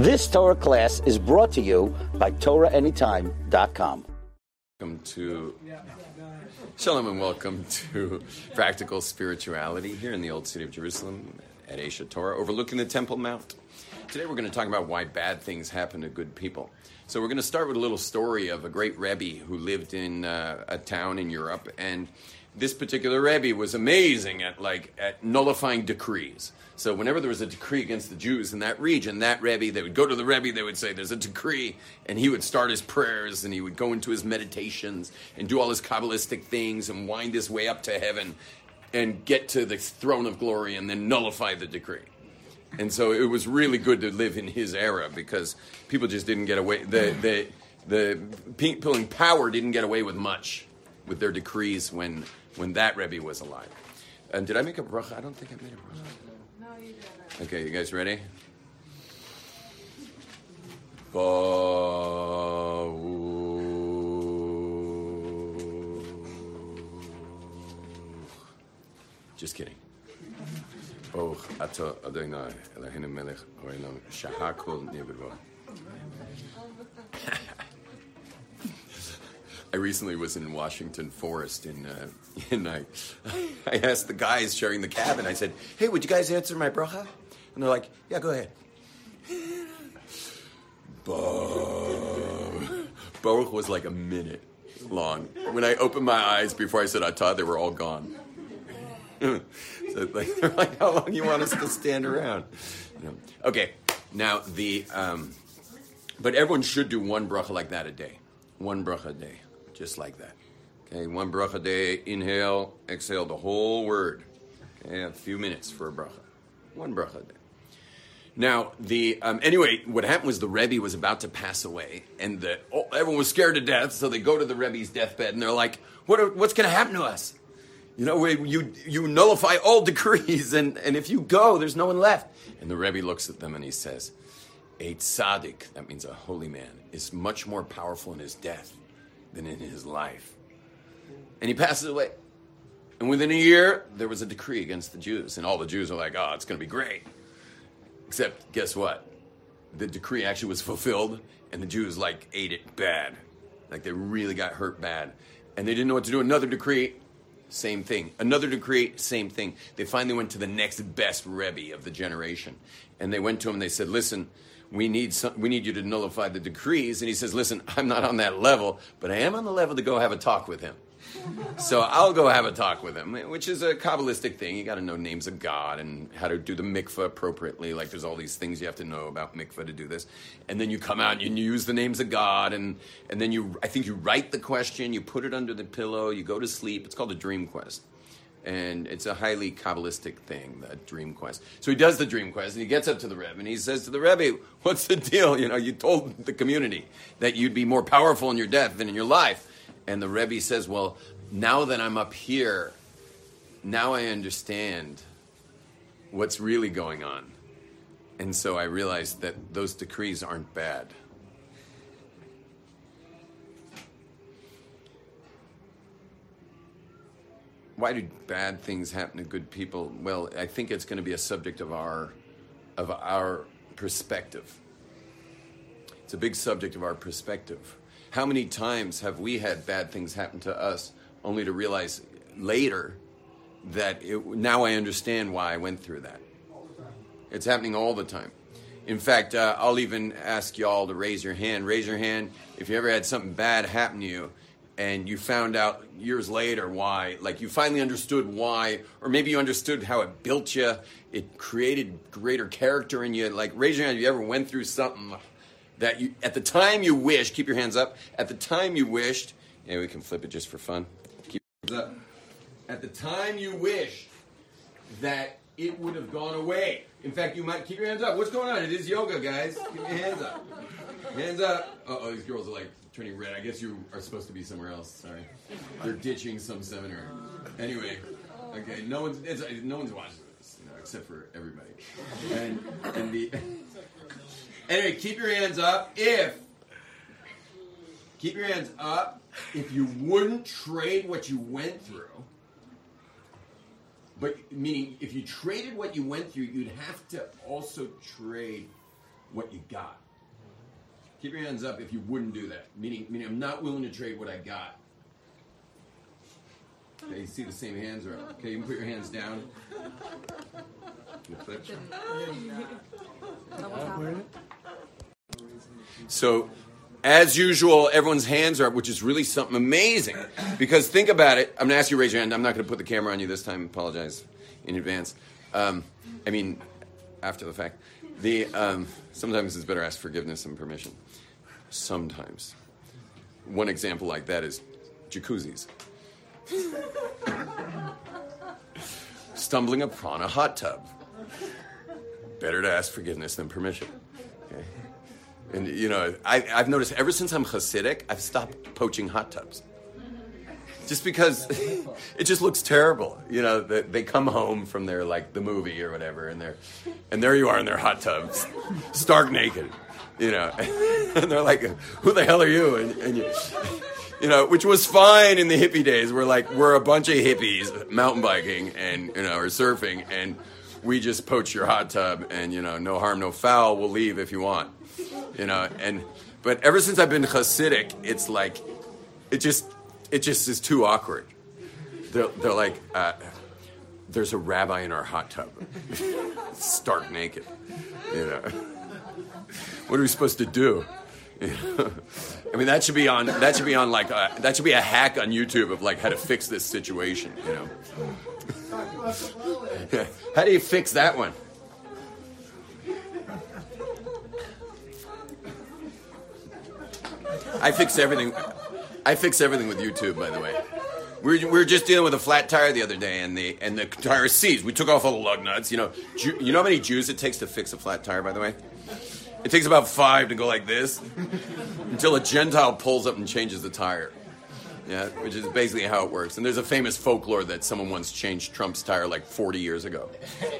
This Torah class is brought to you by TorahAnytime.com. Welcome to Shalom and welcome to Practical Spirituality here in the Old City of Jerusalem at Aish HaTorah, overlooking the Temple Mount. Today we're going to talk about why bad things happen to good people. So we're going to start with a little story of a great Rebbe who lived in uh, a town in Europe, and this particular Rebbe was amazing at like at nullifying decrees. So whenever there was a decree against the Jews in that region, that Rebbe, they would go to the Rebbe, they would say, there's a decree, and he would start his prayers, and he would go into his meditations, and do all his Kabbalistic things, and wind his way up to heaven, and get to the throne of glory, and then nullify the decree. And so it was really good to live in his era, because people just didn't get away, the, the, the people in power didn't get away with much with their decrees when, when that Rebbe was alive. And did I make a bracha? I don't think I made a bracha. Okay, you guys ready? Just kidding. Baruch atah Adonai Eloheinu melech haolam shahakol nivro. I recently was in Washington Forest, and uh, and I, I asked the guys sharing the cabin. I said, "Hey, would you guys answer my bracha?" And they're like, "Yeah, go ahead." Baruch was like a minute long. When I opened my eyes before I said I atah, they were all gone. so like, they're like, "How long you want us to stand around?" Okay, now the um, but everyone should do one bracha like that a day, one bracha a day, just like that. Okay, one bracha a day. Inhale, exhale the whole word. Okay, a few minutes for a bracha. One bracha a day. Now, the um, anyway, what happened was the Rebbe was about to pass away, and the, oh, everyone was scared to death. So they go to the Rebbe's deathbed, and they're like, "What? Are, what's going to happen to us? You know, you you nullify all decrees, and and if you go, there's no one left." And the Rebbe looks at them and he says, "A tzaddik, that means a holy man, is much more powerful in his death than in his life." And he passes away. And within a year, there was a decree against the Jews, and all the Jews are like, "Oh, it's going to be great." Except, guess what? The decree actually was fulfilled, and the Jews like ate it bad, like they really got hurt bad, and they didn't know what to do. Another decree, same thing. Another decree, same thing. They finally went to the next best rebbe of the generation, and they went to him. and They said, "Listen, we need some, we need you to nullify the decrees." And he says, "Listen, I'm not on that level, but I am on the level to go have a talk with him." So I'll go have a talk with him, which is a Kabbalistic thing. You got to know names of God and how to do the mikvah appropriately. Like there's all these things you have to know about mikvah to do this. And then you come out and you use the names of God, and and then you I think you write the question, you put it under the pillow, you go to sleep. It's called a dream quest. And it's a highly Kabbalistic thing, that dream quest. So he does the dream quest, and he gets up to the Rebbe, and he says to the Rebbe, "What's the deal? You know, you told the community that you'd be more powerful in your death than in your life." And the Rebbe says, Well, now that I'm up here, now I understand what's really going on. And so I realized that those decrees aren't bad. Why do bad things happen to good people? Well, I think it's going to be a subject of our of our perspective. It's a big subject of our perspective. How many times have we had bad things happen to us only to realize later that it, now I understand why I went through that? It's happening all the time. In fact, uh, I'll even ask y'all to raise your hand. Raise your hand if you ever had something bad happen to you and you found out years later why, like you finally understood why, or maybe you understood how it built you, it created greater character in you. Like, raise your hand if you ever went through something that you, at the time you wished, keep your hands up, at the time you wished, yeah, we can flip it just for fun. Keep up. At the time you wished that it would have gone away. In fact, you might keep your hands up. What's going on? It is yoga, guys. Keep your hands up. Hands up. Oh, these girls are like turning red. I guess you are supposed to be somewhere else. Sorry. They're ditching some seminar. Anyway, okay, no one's, no one's watching this, you know, except for everybody. And, and the. Anyway, keep your hands up if keep your hands up if you wouldn't trade what you went through. But meaning if you traded what you went through, you'd have to also trade what you got. Keep your hands up if you wouldn't do that. Meaning, meaning I'm not willing to trade what I got. Okay, you see the same hands are up. Okay, you can put your hands down. So, as usual, everyone's hands are up, which is really something amazing. Because think about it. I'm going to ask you to raise your hand. I'm not going to put the camera on you this time. Apologize in advance. Um, I mean, after the fact. The um, sometimes it's better ask forgiveness and permission. Sometimes. One example like that is jacuzzis. Stumbling upon a hot tub. Better to ask forgiveness than permission. Okay? And you know, I, I've noticed ever since I'm Hasidic, I've stopped poaching hot tubs. Just because it just looks terrible. You know, they, they come home from their like the movie or whatever, and they're and there you are in their hot tubs, stark naked. You know, and they're like, "Who the hell are you?" And, and you, you know, which was fine in the hippie days. We're like, we're a bunch of hippies mountain biking and you know, or surfing, and we just poach your hot tub, and you know, no harm, no foul. We'll leave if you want you know. And but ever since I've been Hasidic, it's like it just it just is too awkward. They're, they're like, uh, there's a rabbi in our hot tub, stark naked. You know, what are we supposed to do? I mean, that should be on. That should be on like a, that should be a hack on YouTube of like how to fix this situation. You know, how do you fix that one? I fix everything. I fix everything with YouTube, by the way. We were, we were just dealing with a flat tire the other day, and the and the tire seized. We took off all the lug nuts. You know, Jew, you know how many Jews it takes to fix a flat tire, by the way. It takes about five to go like this until a Gentile pulls up and changes the tire. Yeah, which is basically how it works. And there's a famous folklore that someone once changed Trump's tire like 40 years ago,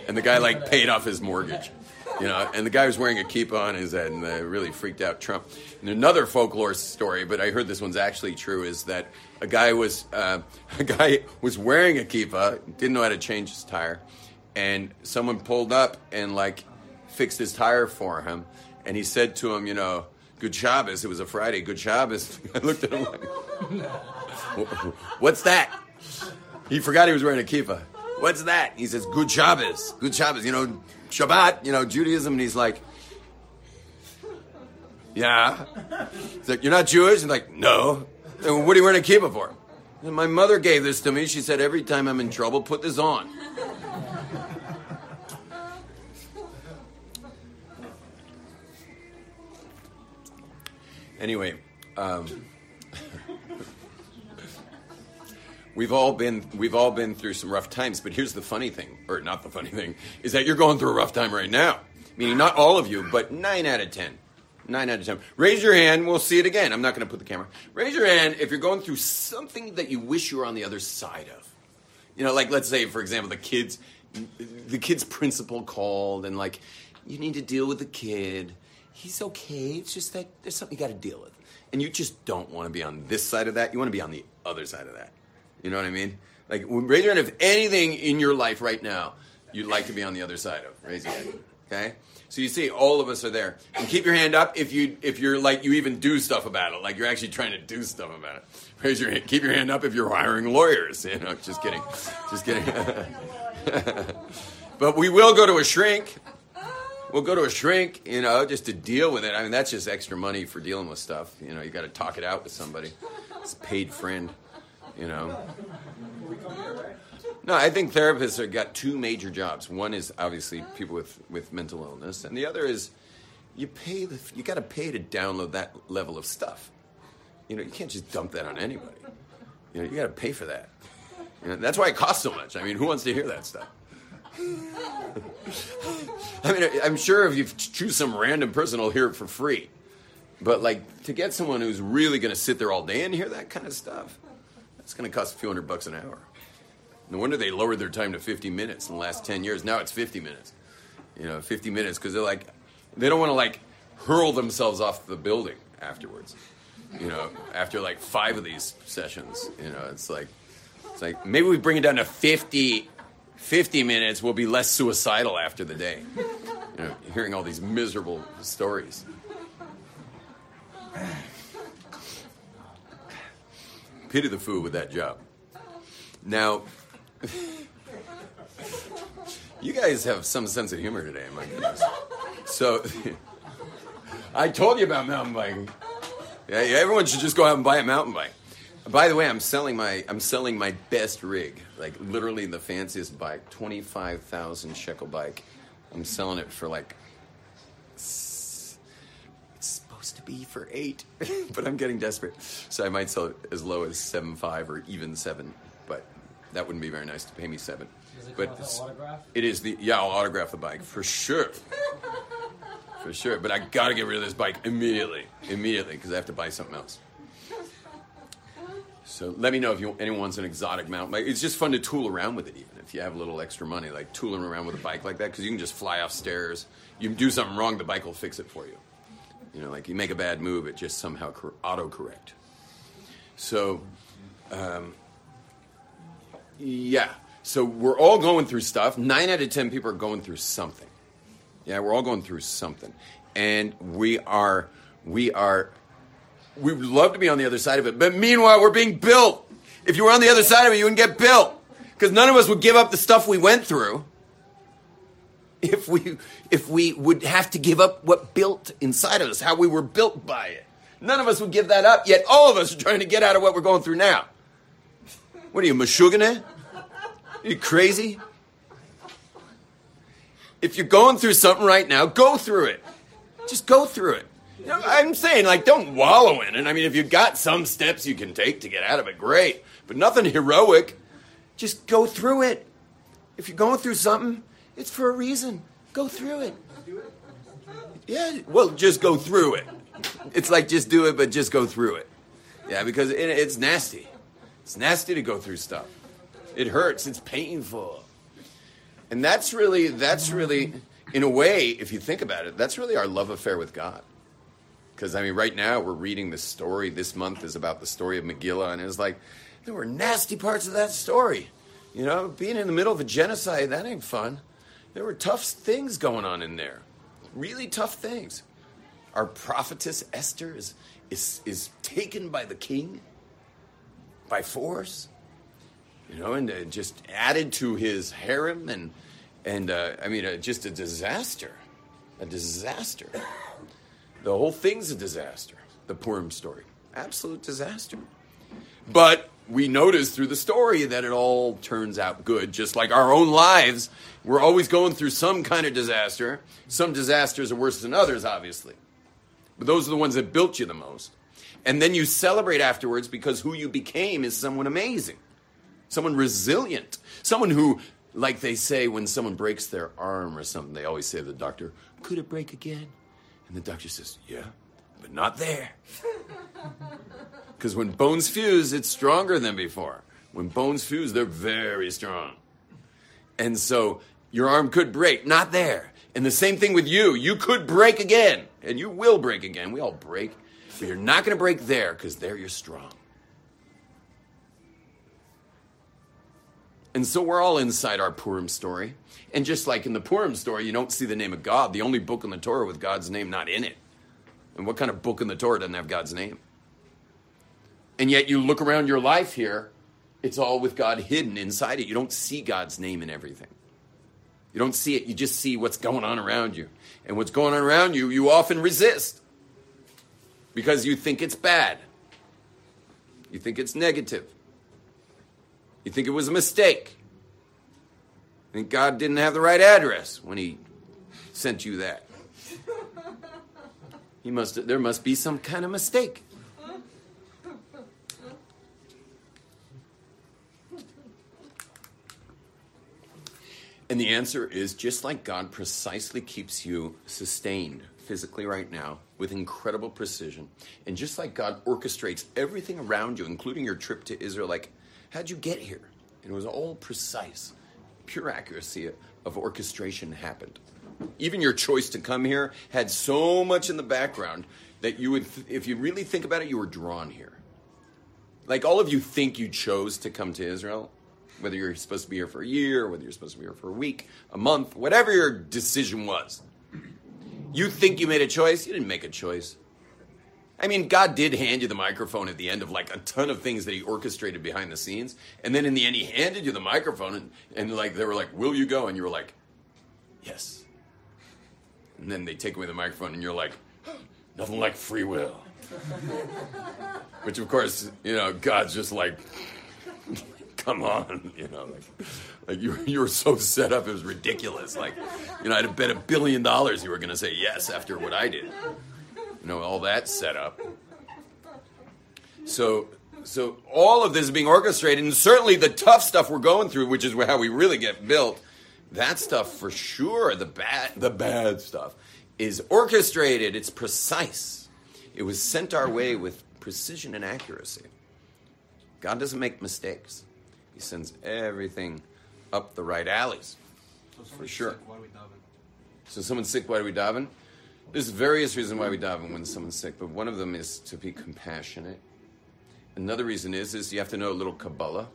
and the guy like paid off his mortgage. You know, and the guy was wearing a kippah on his head, and uh, really freaked out Trump. And another folklore story, but I heard this one's actually true, is that a guy was uh, a guy was wearing a kippah, didn't know how to change his tire, and someone pulled up and like fixed his tire for him, and he said to him, you know, "Good Shabbos." It was a Friday. Good Shabbos. I looked at him like, "What's that?" He forgot he was wearing a kippah. What's that? He says, "Good Shabbos." Good Shabbos. You know, Shabbat. You know, Judaism. And he's like, "Yeah." He's like, "You're not Jewish?" And like, "No." And what are you wearing a kippah for? And my mother gave this to me. She said, "Every time I'm in trouble, put this on." Anyway, um, we've all been we've all been through some rough times. But here's the funny thing, or not the funny thing, is that you're going through a rough time right now. Meaning, not all of you, but nine out of ten. Nine out of ten. Raise your hand. We'll see it again. I'm not going to put the camera. Raise your hand if you're going through something that you wish you were on the other side of. You know, like let's say, for example, the kids, the kid's principal called and like, you need to deal with the kid. He's okay. It's just that there's something you got to deal with, and you just don't want to be on this side of that. You want to be on the other side of that. You know what I mean? Like, raise your hand if anything in your life right now you'd like to be on the other side of. Raise your hand. Okay. So you see, all of us are there, and keep your hand up if you if you're like you even do stuff about it, like you're actually trying to do stuff about it. Raise your hand. Keep your hand up if you're hiring lawyers. You know, just kidding, just kidding. but we will go to a shrink. We'll go to a shrink, you know, just to deal with it. I mean, that's just extra money for dealing with stuff. You know, you got to talk it out with somebody. It's a paid friend, you know. No, I think therapists have got two major jobs. One is obviously people with, with mental illness, and the other is you pay the you got to pay to download that level of stuff. You know, you can't just dump that on anybody. You know, you got to pay for that. You know, that's why it costs so much. I mean, who wants to hear that stuff? I mean, I'm sure if you choose some random person, I'll hear it for free. But like to get someone who's really going to sit there all day and hear that kind of stuff, that's going to cost a few hundred bucks an hour. No wonder they lowered their time to 50 minutes in the last 10 years. Now it's 50 minutes. You know, 50 minutes because they're like, they don't want to like hurl themselves off the building afterwards. You know, after like five of these sessions, you know, it's like, it's like maybe we bring it down to 50 50 minutes, we'll be less suicidal after the day. You know, hearing all these miserable stories. Pity the fool with that job. Now, you guys have some sense of humor today, my goodness. So, I told you about mountain biking. Yeah, everyone should just go out and buy a mountain bike. By the way, I'm selling my I'm selling my best rig, like literally the fanciest bike, twenty five thousand shekel bike. I'm selling it for like it's supposed to be for eight, but I'm getting desperate, so I might sell it as low as seven five or even seven. But that wouldn't be very nice to pay me seven. It but it is the yeah. I'll autograph the bike for sure, for sure. But I got to get rid of this bike immediately, immediately because I have to buy something else. So let me know if you, an exotic mountain bike. It's just fun to tool around with it, even if you have a little extra money, like tooling around with a bike like that, because you can just fly off stairs. You do something wrong, the bike will fix it for you. You know, like you make a bad move, it just somehow cor- autocorrect. So, um, yeah. So we're all going through stuff. Nine out of ten people are going through something. Yeah, we're all going through something, and we are we are we would love to be on the other side of it. But meanwhile, we're being built. If you were on the other side of it, you wouldn't get built. Because none of us would give up the stuff we went through if we if we would have to give up what built inside of us, how we were built by it. None of us would give that up, yet all of us are trying to get out of what we're going through now. What are you, Meshuggah? Are you crazy? If you're going through something right now, go through it. Just go through it. I'm saying, like, don't wallow in it. I mean, if you've got some steps you can take to get out of it, great. But nothing heroic. Just go through it. If you're going through something, it's for a reason. Go through it. Yeah, well, just go through it. It's like just do it, but just go through it. Yeah, because it, it's nasty. It's nasty to go through stuff. It hurts. It's painful. And that's really, that's really, in a way, if you think about it, that's really our love affair with God. Because, I mean, right now we're reading the story. This month is about the story of Megillah, and it's like, there were nasty parts of that story. You know, being in the middle of a genocide, that ain't fun. There were tough things going on in there. Really tough things. Our prophetess Esther is, is, is taken by the king by force you know, and uh, just added to his harem, and and uh, I mean, uh, just a disaster, a disaster. The whole thing's a disaster. The Purim story, absolute disaster. But we notice through the story that it all turns out good, just like our own lives. We're always going through some kind of disaster. Some disasters are worse than others, obviously. But those are the ones that built you the most. And then you celebrate afterwards because who you became is someone amazing someone resilient, someone who, like they say when someone breaks their arm or something, they always say to the doctor, Could it break again? And the doctor says, Yeah, but not there. Because when bones fuse, it's stronger than before. When bones fuse, they're very strong. And so your arm could break, not there. And the same thing with you. You could break again, and you will break again. We all break, but you're not going to break there because there you're strong. And so we're all inside our Purim story. And just like in the Purim story, you don't see the name of God, the only book in the Torah with God's name not in it. And what kind of book in the Torah doesn't have God's name? And yet you look around your life here, it's all with God hidden inside it. You don't see God's name in everything. You don't see it, you just see what's going on around you. And what's going on around you, you often resist because you think it's bad. You think it's negative. You think it was a mistake. You think God didn't have the right address when He sent you that. He must. There must be some kind of mistake. And the answer is just like God precisely keeps you sustained physically right now with incredible precision, and just like God orchestrates everything around you, including your trip to Israel, like, how'd you get here? And it was all precise, pure accuracy of orchestration happened. Even your choice to come here had so much in the background that you would, if you really think about it, you were drawn here. Like all of you think you chose to come to Israel, whether you're supposed to be here for a year, whether you're supposed to be here for a week, a month, whatever your decision was. You think you made a choice? You didn't make a choice. I mean, God did hand you the microphone at the end of like a ton of things that He orchestrated behind the scenes, and then in the end, He handed you the microphone, and, and like they were like, "Will you go?" And you were like, "Yes." And then they take away the microphone, and you're like, "Nothing like free will." Which, of course, you know, God's just like, "Come on," you know, like, like you you were so set up, it was ridiculous. Like, you know, I'd have bet a billion dollars you were going to say yes after what I did you know, all that set up. So, so all of this is being orchestrated, and certainly the tough stuff we're going through, which is how we really get built, that stuff for sure, the bad, the bad stuff, is orchestrated. It's precise. It was sent our way with precision and accuracy. God doesn't make mistakes. He sends everything up the right alleys. So For sure. Sick, why do we daven? So someone's sick, why do we daven? There's various reasons why we daven when someone's sick, but one of them is to be compassionate. Another reason is is you have to know a little Kabbalah.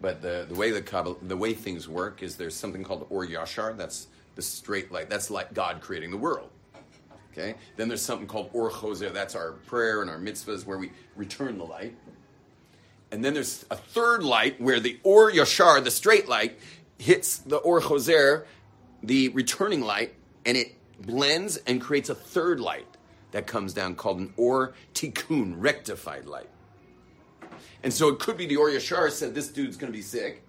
But the, the way the Kabbalah, the way things work is there's something called Or Yashar. That's the straight light. That's like God creating the world. Okay. Then there's something called Or Choser. That's our prayer and our mitzvahs where we return the light. And then there's a third light where the Or Yashar, the straight light, hits the Or Choser, the returning light, and it blends and creates a third light that comes down called an Or Tikkun, rectified light. And so it could be the Or Yashar said this dude's going to be sick.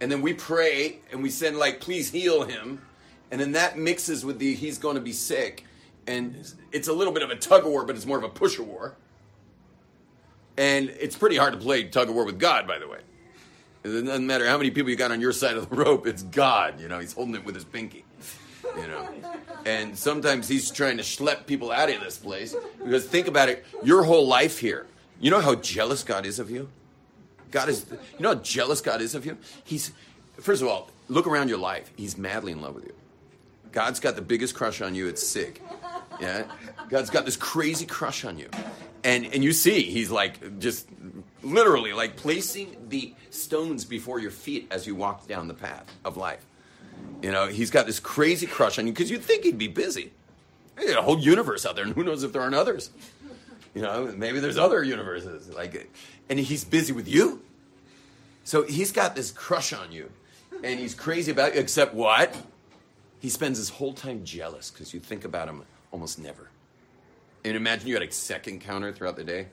And then we pray and we send like, please heal him. And then that mixes with the he's going to be sick. And it's a little bit of a tug of war, but it's more of a push of war. And it's pretty hard to play tug of war with God, by the way. It doesn't matter how many people you got on your side of the rope, it's God. You know, he's holding it with his pinky. You know. And sometimes he's trying to schlep people out of this place. Because think about it, your whole life here. You know how jealous God is of you? God is you know how jealous God is of you? He's first of all, look around your life. He's madly in love with you. God's got the biggest crush on you, it's sick. Yeah? God's got this crazy crush on you. And and you see, he's like just literally like placing the stones before your feet as you walk down the path of life. You know, he's got this crazy crush on you because you'd think he'd be busy. There's a whole universe out there, and who knows if there aren't others. You know, maybe there's other universes. Like, and he's busy with you. So he's got this crush on you, and he's crazy about you. Except what? He spends his whole time jealous because you think about him almost never. And imagine you had a second counter throughout the day.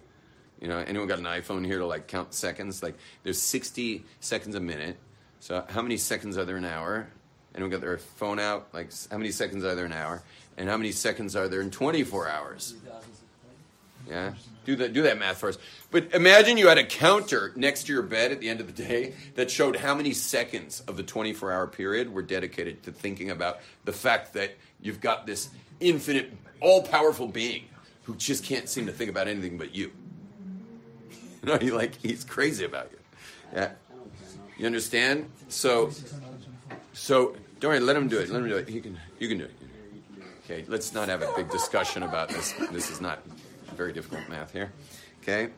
You know, anyone got an iPhone here to like count seconds? Like, there's 60 seconds a minute. So how many seconds are there an hour? Anyone got their phone out? Like, how many seconds are there in an hour? And how many seconds are there in 24 hours? Yeah, do that. Do that math first. But imagine you had a counter next to your bed at the end of the day that showed how many seconds of the 24-hour period were dedicated to thinking about the fact that you've got this infinite, all-powerful being who just can't seem to think about anything but you. You know, he like he's crazy about you. Yeah, you understand? So, so don't worry. Let him do it. Let him do it. He can. You can do it. Okay, let's not have a big discussion about this. This is not very difficult math here. Okay?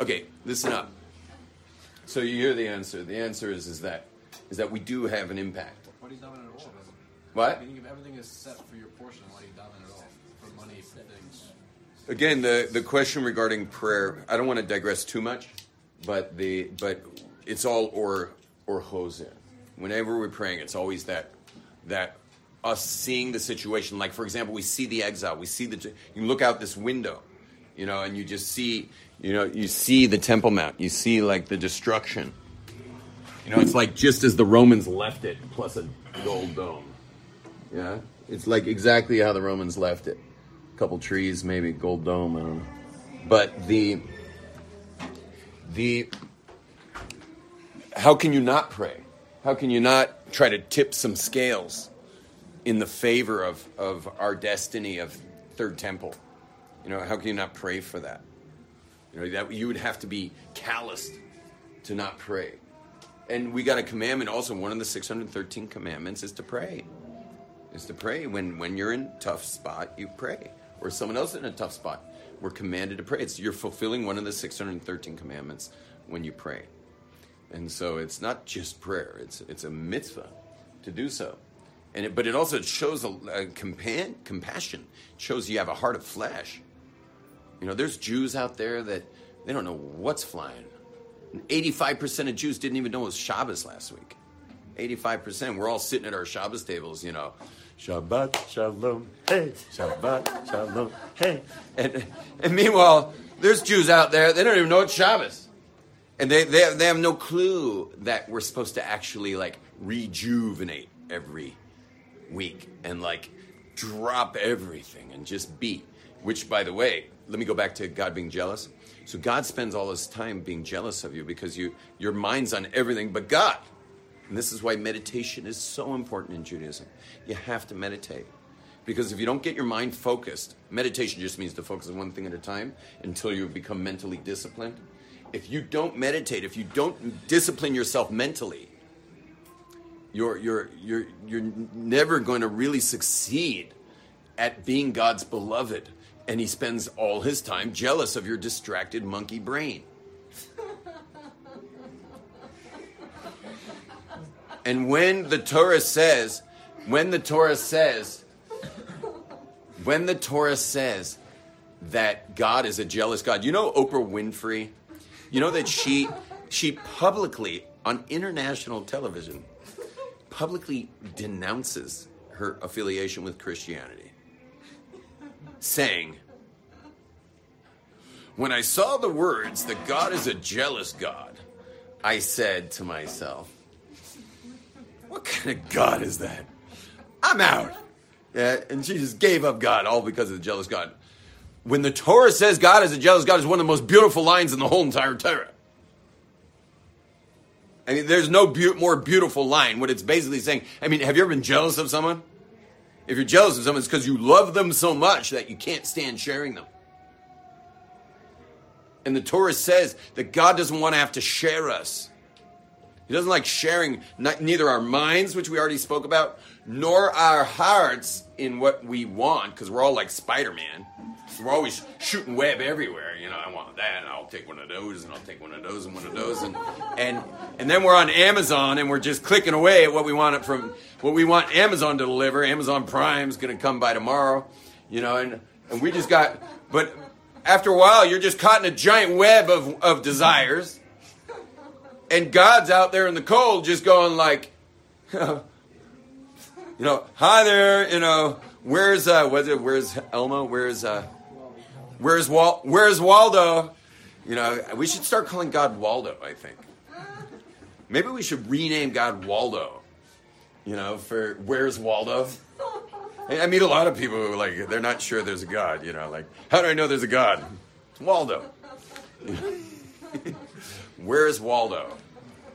Okay, listen up. So you hear the answer. The answer is, is that is that we do have an impact. Why do you at all? What? Meaning if everything is set for your portion, why do you daven at all? For money, for things. Again, the, the question regarding prayer, I don't want to digress too much, but the but it's all or or Choser. Whenever we're praying, it's always that that us seeing the situation. Like for example, we see the exile. We see the you look out this window, you know, and you just see you know you see the Temple Mount. You see like the destruction. You know, it's like just as the Romans left it, plus a gold dome. Yeah, it's like exactly how the Romans left it. A couple trees, maybe gold dome. I don't know. But the the how can you not pray? How can you not try to tip some scales in the favor of, of our destiny of third temple? You know, how can you not pray for that? You know, that you would have to be calloused to not pray. And we got a commandment also, one of the 613 commandments is to pray. Is to pray. When when you're in tough spot, you pray. Or someone else in a tough spot. We're commanded to pray. It's you're fulfilling one of the 613 commandments when you pray. And so it's not just prayer, it's, it's a mitzvah to do so. And it, but it also shows a, a compa- compassion, it shows you have a heart of flesh. You know, there's Jews out there that they don't know what's flying. 85% of Jews didn't even know it was Shabbos last week. 85%. We're all sitting at our Shabbos tables, you know. Shabbat shalom, hey, Shabbat shalom, hey. And, and meanwhile, there's Jews out there, they don't even know it's Shabbos. And they, they, have, they have no clue that we're supposed to actually like rejuvenate every week and like drop everything and just be. Which, by the way, let me go back to God being jealous. So God spends all his time being jealous of you because you your mind's on everything but God. And this is why meditation is so important in Judaism. You have to meditate. Because if you don't get your mind focused, meditation just means to focus on one thing at a time until you become mentally disciplined. If you don't meditate, if you don't discipline yourself mentally, you're, you're, you're, you're never going to really succeed at being God's beloved. And he spends all his time jealous of your distracted monkey brain. And when the Torah says, when the Torah says, when the Torah says that God is a jealous God, you know Oprah Winfrey, you know that she she publicly on international television publicly denounces her affiliation with Christianity, saying, When I saw the words that God is a jealous God, I said to myself, what kind of God is that? I'm out. Yeah, and she just gave up God all because of the jealous God. When the Torah says God is a jealous God, is one of the most beautiful lines in the whole entire Torah. I mean, there's no be- more beautiful line. What it's basically saying, I mean, have you ever been jealous of someone? If you're jealous of someone, it's because you love them so much that you can't stand sharing them. And the Torah says that God doesn't want to have to share us. He doesn't like sharing neither our minds, which we already spoke about, nor our hearts in what we want, because we're all like Spider Man. We're always shooting web everywhere. You know, I want that, and I'll take one of those, and I'll take one of those, and one of those, and and and then we're on Amazon, and we're just clicking away at what we want it from what we want Amazon to deliver. Amazon Prime's going to come by tomorrow, you know, and and we just got, but after a while, you're just caught in a giant web of of desires and God's out there in the cold just going like, you know, hi there, you know, where's uh what's it, where's Elmo? Where's uh where's Wal where's Waldo? You know, we should start calling God Waldo, I think. Maybe we should rename God Waldo. You know, for where's Waldo? I meet a lot of people who like they're not sure there's a God, you know, like, how do I know there's a God? It's Waldo. Where's Waldo?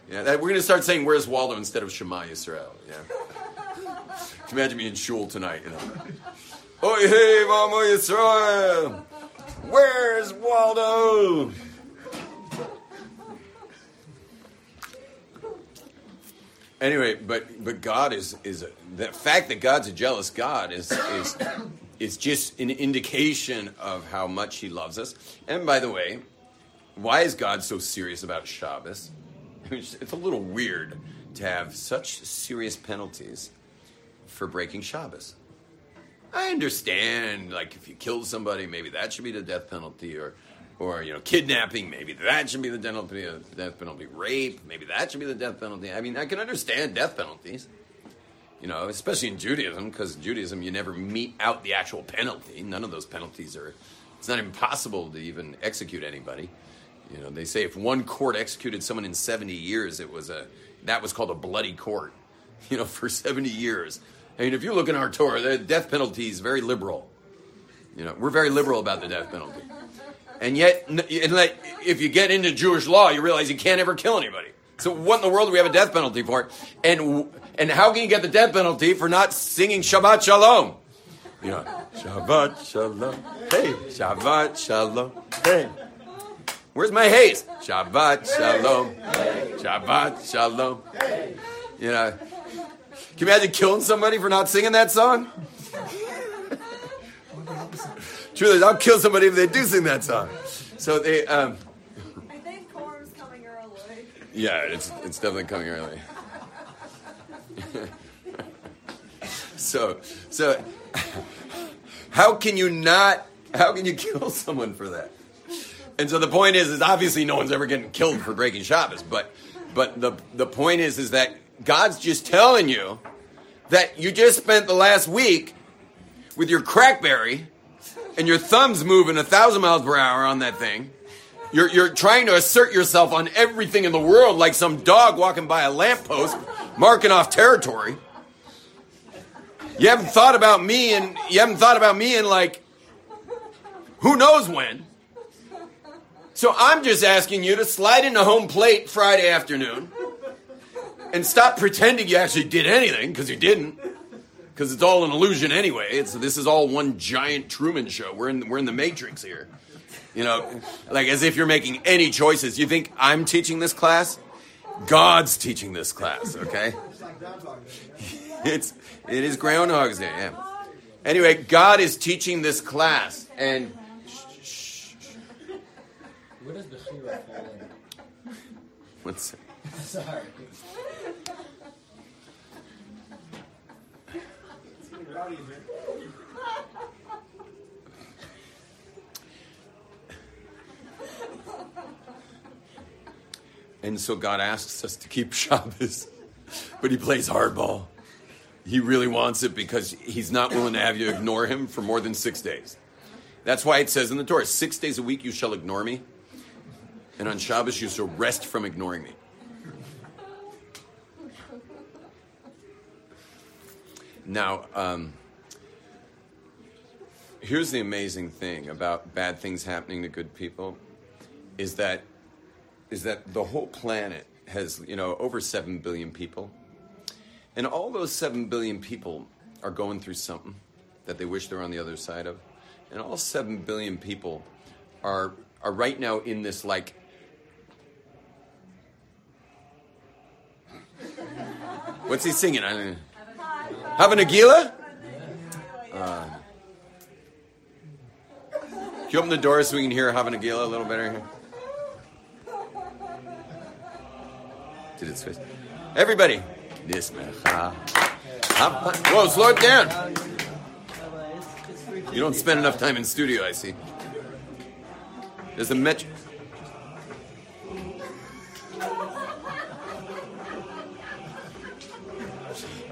Yeah, that, we're going to start saying Where's Waldo instead of Shema Yisrael. Yeah. Imagine me in shul tonight, you know. Oi oh, hey, Mama Yisrael! Where's Waldo? Anyway, but but God is is a, the fact that God's a jealous God is is is just an indication of how much He loves us. And by the way, why is God so serious about Shabbos? It's a little weird to have such serious penalties for breaking Shabbos. I understand, like if you kill somebody, maybe that should be the death penalty, or, or you know, kidnapping, maybe that should be the death penalty. Uh, death penalty, rape, maybe that should be the death penalty. I mean, I can understand death penalties, you know, especially in Judaism, because Judaism you never mete out the actual penalty. None of those penalties are. It's not impossible to even execute anybody. You know, they say if one court executed someone in 70 years, it was a that was called a bloody court. You know, for 70 years. I mean, if you look in our Torah, the death penalty is very liberal. You know, we're very liberal about the death penalty. And yet, if you get into Jewish law, you realize you can't ever kill anybody. So what in the world do we have a death penalty for? And and how can you get the death penalty for not singing Shabbat Shalom? You know, Shabbat Shalom. Hey, Shabbat Shalom. Hey. Where's my haze? Shabbat Shalom. Shabbat Shalom. You know, can you imagine killing somebody for not singing that song? Truly, I'll kill somebody if they do sing that song. So they. Um, I think corn's coming early. Yeah, it's it's definitely coming early. so so how can you not how can you kill someone for that? And so the point is is obviously no one's ever getting killed for breaking Shabbos, but but the the point is is that God's just telling you that you just spent the last week with your crackberry and your thumbs moving a thousand miles per hour on that thing. You're, you're trying to assert yourself on everything in the world like some dog walking by a lamppost, marking off territory. You haven't thought about me and you haven't thought about me in like who knows when. So I'm just asking you to slide into home plate Friday afternoon and stop pretending you actually did anything because you didn't. Because it's all an illusion anyway. It's this is all one giant Truman show. We're in we're in the Matrix here. You know, like as if you're making any choices. You think I'm teaching this class? God's teaching this class, okay? It's it is Groundhog's Day, yeah. Anyway, God is teaching this class, and Where does Bechira fall in? what's Sorry. And so God asks us to keep Shabbos, but He plays hardball. He really wants it because He's not willing to have you ignore Him for more than six days. That's why it says in the Torah, six days a week you shall ignore me, and on Shabbos you shall rest from ignoring me. Now, um, here's the amazing thing about bad things happening to good people is that is that the whole planet has you know over 7 billion people and all those 7 billion people are going through something that they wish they're on the other side of and all 7 billion people are are right now in this like what's he singing I Hava Nagila uh, can you open the door so we can hear Hava Nagila a little better here did its face. Everybody. Whoa, slow it down. You don't spend enough time in studio, I see. There's a metro.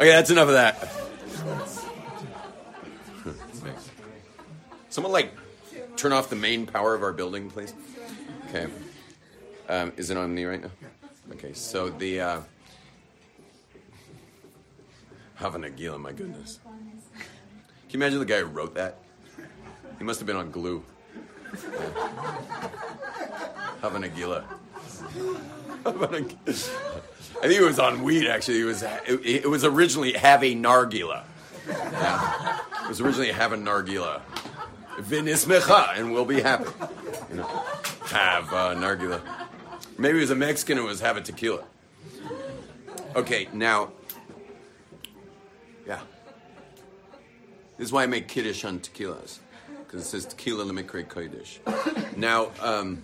Okay, that's enough of that. Someone like turn off the main power of our building, please. Okay. Um, is it on me right now? Okay, so the uh, Hava Nagila, my goodness. Can you imagine the guy who wrote that? He must have been on glue. Yeah. Hava Nagila. Hava Nag- I think it was on weed. Actually, it was it, it was originally have a nargila. Yeah. It was originally have a nargila. Vinismecha, and we'll be happy. You know, have uh, nargila. Maybe it was a Mexican who was having tequila. Okay, now, yeah. This is why I make kiddush on tequilas, because it says tequila lemikre kodesh. Now, um,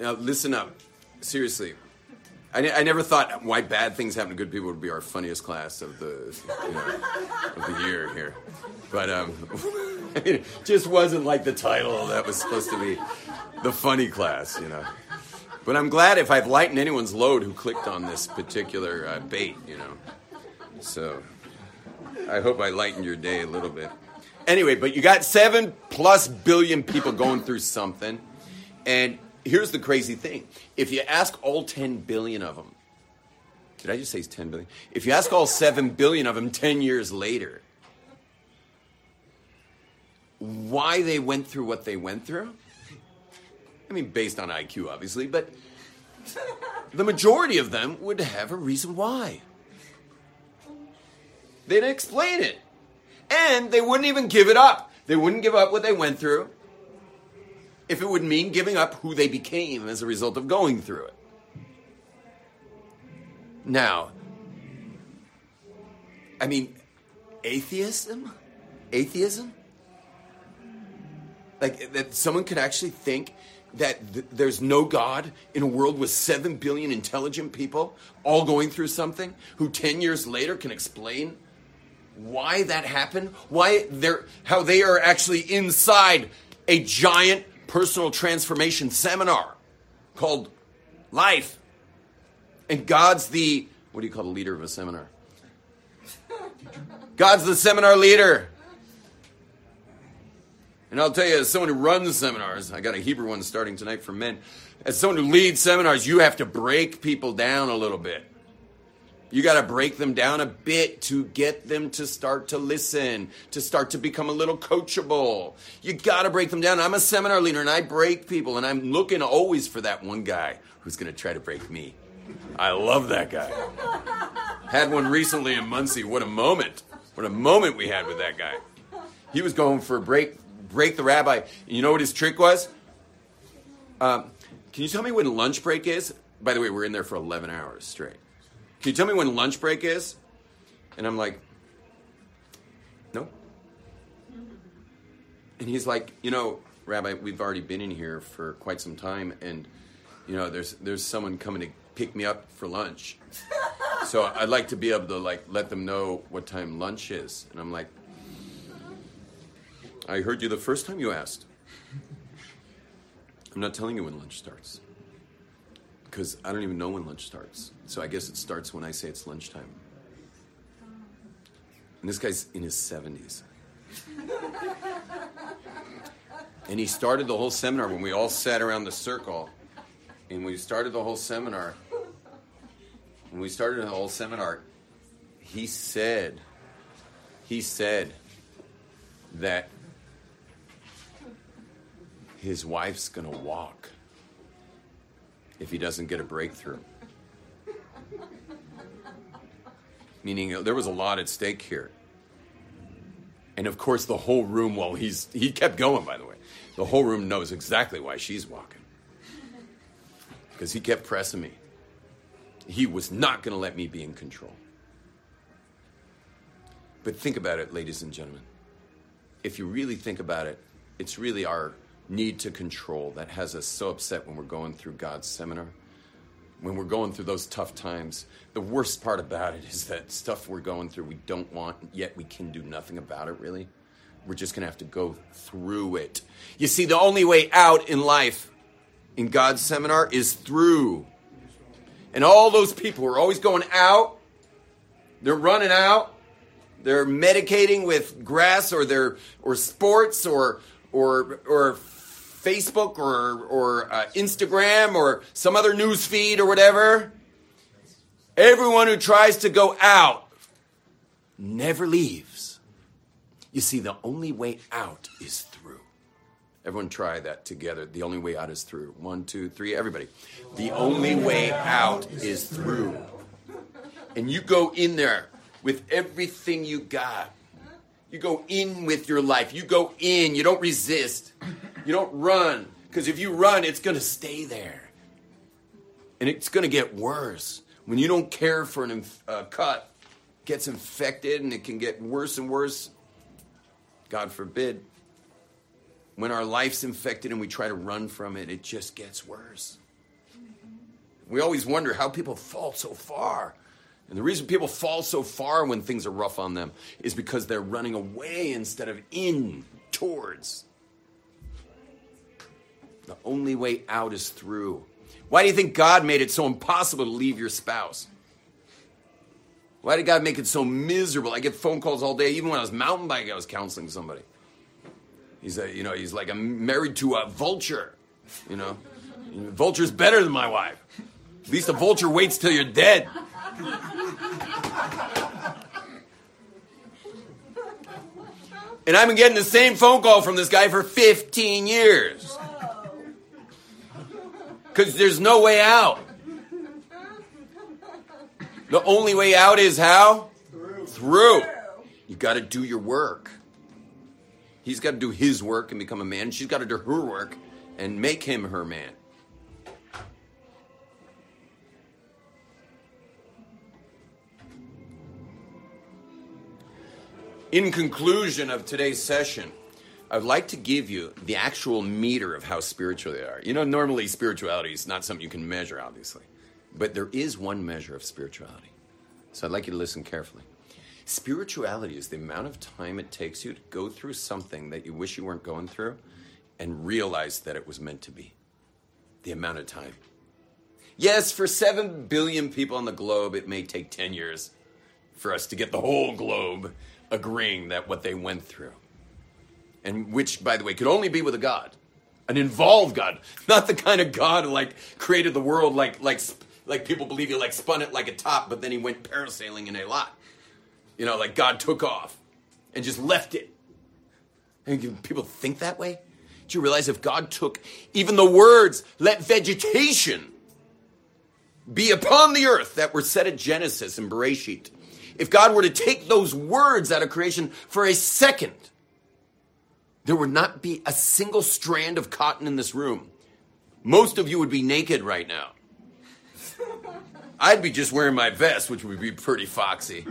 now, listen up. Seriously, I, I never thought why bad things happen to good people would be our funniest class of the you know, of the year here, but um, it just wasn't like the title that was supposed to be the funny class, you know. But I'm glad if I've lightened anyone's load who clicked on this particular uh, bait, you know. So I hope I lightened your day a little bit. Anyway, but you got seven plus billion people going through something. And here's the crazy thing if you ask all 10 billion of them, did I just say 10 billion? If you ask all 7 billion of them 10 years later, why they went through what they went through, I mean, based on IQ, obviously, but the majority of them would have a reason why. They'd explain it. And they wouldn't even give it up. They wouldn't give up what they went through if it would mean giving up who they became as a result of going through it. Now, I mean, atheism? Atheism? Like, that someone could actually think that th- there's no God in a world with 7 billion intelligent people all going through something who 10 years later can explain why that happened? Why they're how they are actually inside a giant personal transformation seminar called life. And God's the what do you call the leader of a seminar? God's the seminar leader. And I'll tell you, as someone who runs seminars, I got a Hebrew one starting tonight for men. As someone who leads seminars, you have to break people down a little bit. You got to break them down a bit to get them to start to listen, to start to become a little coachable. You got to break them down. I'm a seminar leader and I break people, and I'm looking always for that one guy who's going to try to break me. I love that guy. Had one recently in Monsey. What a moment. What a moment we had with that guy. He was going for a break, break the rabbi. You know what his trick was? Um, can you tell me when lunch break is? By the way, we're in there for 11 hours straight. Can you tell me when lunch break is? And I'm like, no. And he's like, you know, Rabbi, we've already been in here for quite some time, and you know, there's there's someone coming to pick me up for lunch. So I'd like to be able to like let them know what time lunch is. And I'm like, I heard you the first time you asked. I'm not telling you when lunch starts because I don't even know when lunch starts. So I guess it starts when I say it's lunchtime. And this guy's in his 70s. and he started the whole seminar when we all sat around the circle. And we started the whole seminar. When we started the whole seminar, he said, he said that his wife's gonna walk if he doesn't get a breakthrough. Meaning there was a lot at stake here. And of course, the whole room, well, he's, he kept going, by the way. The whole room knows exactly why she's walking. Because he kept pressing me. He was not going to let me be in control. But think about it, ladies and gentlemen. If you really think about it, it's really our need to control that has us so upset when we're going through God's seminar. When we're going through those tough times, the worst part about it is that stuff we're going through we don't want, yet we can do nothing about it, really. We're just going to have to go through it. You see, the only way out in life in God's seminar is through. And all those people are always going out, they're running out, they're medicating with grass or their or sports or or or Facebook or or uh, Instagram or some other news feed or whatever. Everyone who tries to go out never leaves. You see, the only way out is through. Everyone try that together. The only way out is through. One, two, three, everybody. The only way out is through. And you go in there with everything you got. You go in with your life. You go in. You don't resist. You don't run. Because if you run, it's going to stay there. And it's going to get worse. When you don't care for a inf- uh, cut, gets infected and it can get worse and worse. God forbid. When our life's infected and we try to run from it, it just gets worse. We always wonder how people fall so far. And the reason people fall so far when things are rough on them is because they're running away instead of in towards. The only way out is through. Why do you think God made it so impossible to leave your spouse? Why did God make it so miserable? I get phone calls all day. Even when I was mountain biking, I was counseling somebody. He's a, you know, he's like I'm married to a vulture. You know, vulture's better than my wife. At least a vulture waits till you're dead. And I've been getting the same phone call from this guy for 15 years. Because there's no way out. The only way out is how? Through. Through. You got to do your work. He's got to do his work and become a man. She's got to do her work and make him her man. In conclusion of today's session, I'd like to give you the actual meter of how spiritual they are. You know, normally spirituality is not something you can measure, obviously, but there is one measure of spirituality. So I'd like you to listen carefully. Spirituality is the amount of time it takes you to go through something that you wish you weren't going through and realize that it was meant to be. The amount of time. Yes, for 7 billion people on the globe, it may take 10 years for us to get the whole globe agreeing that what they went through. And which, by the way, could only be with a God, an involved God, not the kind of God who like created the world like like like people believe he like spun it like a top, but then he went parasailing in a lot. You know, like God took off and just left it. And people think that way. Do you realize if God took even the words, let vegetation be upon the earth that were said at Genesis and Bereshit, if God were to take those words out of creation for a second, there would not be a single strand of cotton in this room. Most of you would be naked right now. I'd be just wearing my vest, which would be pretty foxy.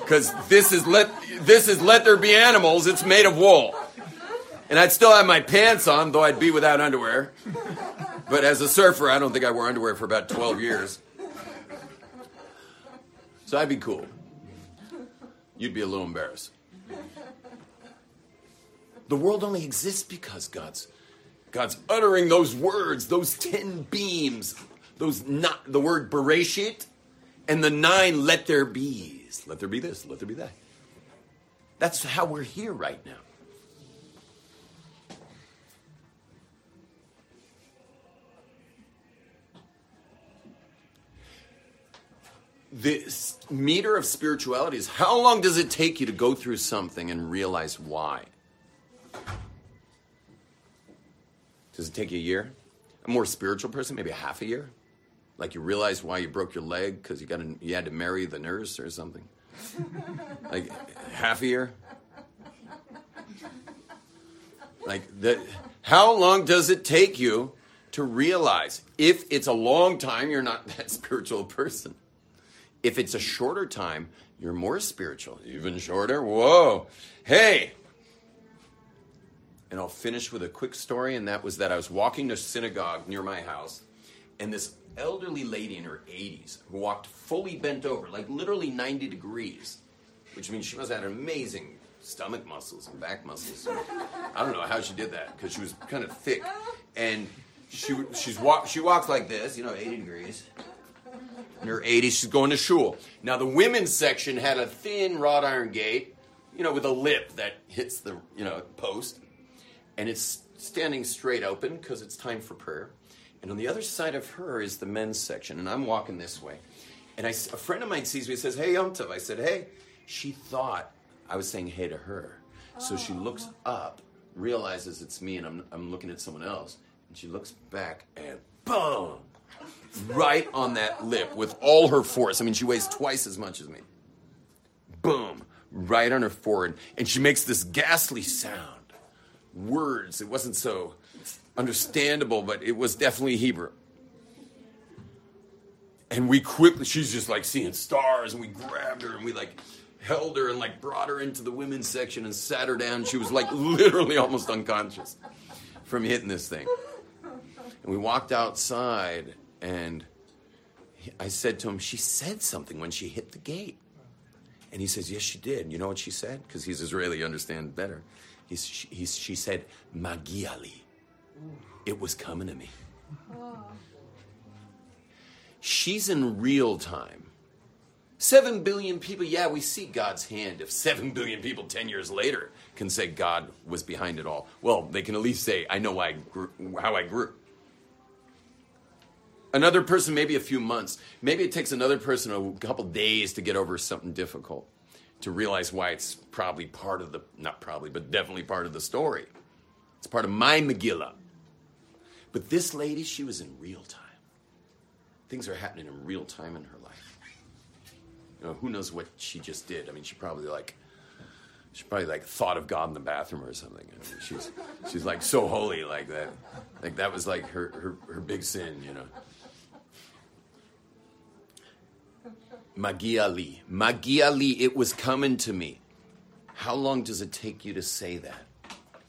Because this is let this is let there be animals. It's made of wool, and I'd still have my pants on, though I'd be without underwear. But as a surfer, I don't think I wore underwear for about twelve years. So I'd be cool. You'd be a little embarrassed. The world only exists because God's God's uttering those words, those ten beams, those not the word bereshit, and the nine let there be's. Let there be this, let there be that. That's how we're here right now. This meter of spirituality is how long does it take you to go through something and realize why? Does it take you a year? A more spiritual person, maybe a half a year? Like you realize why you broke your leg because you got to, you had to marry the nurse or something? like half a year? Like the, how long does it take you to realize if it's a long time, you're not that spiritual person. If it's a shorter time, you're more spiritual. Even shorter? Whoa. Hey, and I'll finish with a quick story, and that was that I was walking to synagogue near my house, and this elderly lady in her 80s who walked fully bent over, like literally 90 degrees, which means she must have had amazing stomach muscles and back muscles. I don't know how she did that because she was kind of thick, and she she's walk she walks like this, you know, 80 degrees. In her 80s, she's going to shul. Now the women's section had a thin wrought iron gate, you know, with a lip that hits the you know post and it's standing straight open because it's time for prayer. And on the other side of her is the men's section, and I'm walking this way. And I, a friend of mine sees me and says, Hey, Yom Tov. I said, Hey. She thought I was saying hey to her. So she oh. looks up, realizes it's me, and I'm, I'm looking at someone else. And she looks back, and boom! Right on that lip with all her force. I mean, she weighs twice as much as me. Boom! Right on her forehead. And she makes this ghastly sound words. It wasn't so understandable, but it was definitely Hebrew. And we quickly, she's just like seeing stars, and we grabbed her and we like held her and like brought her into the women's section and sat her down. She was like literally almost unconscious from hitting this thing. And we walked outside, and I said to him, She said something when she hit the gate. And he says, Yes, she did. You know what she said? Because he's Israeli, understand better. He's, she, he's, she said, Magiali. It was coming to me. She's in real time. Seven billion people, yeah, we see God's hand. If seven billion people 10 years later can say God was behind it all, well, they can at least say, I know why I grew, how I grew. Another person, maybe a few months. Maybe it takes another person a couple days to get over something difficult, to realize why it's probably part of the, not probably, but definitely part of the story. It's part of my Megillah. But this lady, she was in real time. Things are happening in real time in her life. You know, who knows what she just did? I mean, she probably like, she probably like thought of God in the bathroom or something. I mean, she's she's like so holy like that. Like that was like her her, her big sin, you know. Magia li. Magia li, it was coming to me. How long does it take you to say that?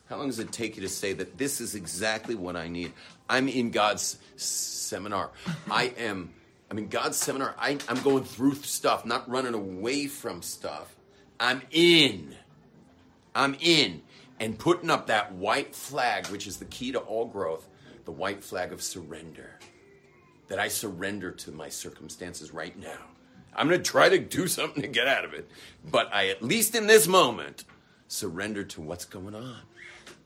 How long does it take you to say that this is exactly what I need? I'm in God's seminar. I am, I'm in God's seminar. I, I'm going through stuff, not running away from stuff. I'm in. I'm in. And putting up that white flag, which is the key to all growth, the white flag of surrender. That I surrender to my circumstances right now. I'm going to try to do something to get out of it. But I, at least in this moment, surrender to what's going on.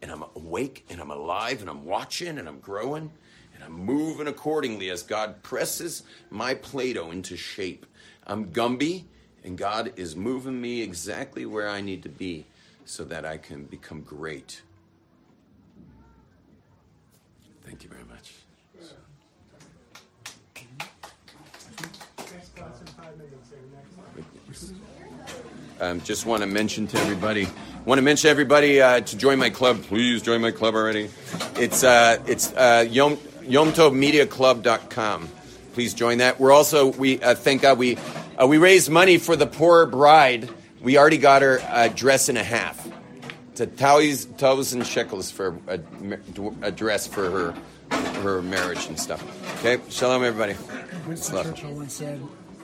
And I'm awake and I'm alive and I'm watching and I'm growing and I'm moving accordingly as God presses my Play Doh into shape. I'm Gumby and God is moving me exactly where I need to be so that I can become great. Thank you very much. Um, just want to mention to everybody, want to mention everybody uh, to join my club. Please join my club already. It's uh, it's uh, Yom YomTovMediaClub.com. Please join that. We're also we uh, thank God we uh, we raised money for the poor bride. We already got her a dress and a half. It's a thousand shekels for a, a dress for her her marriage and stuff. Okay, shalom everybody. Winston Churchill once said,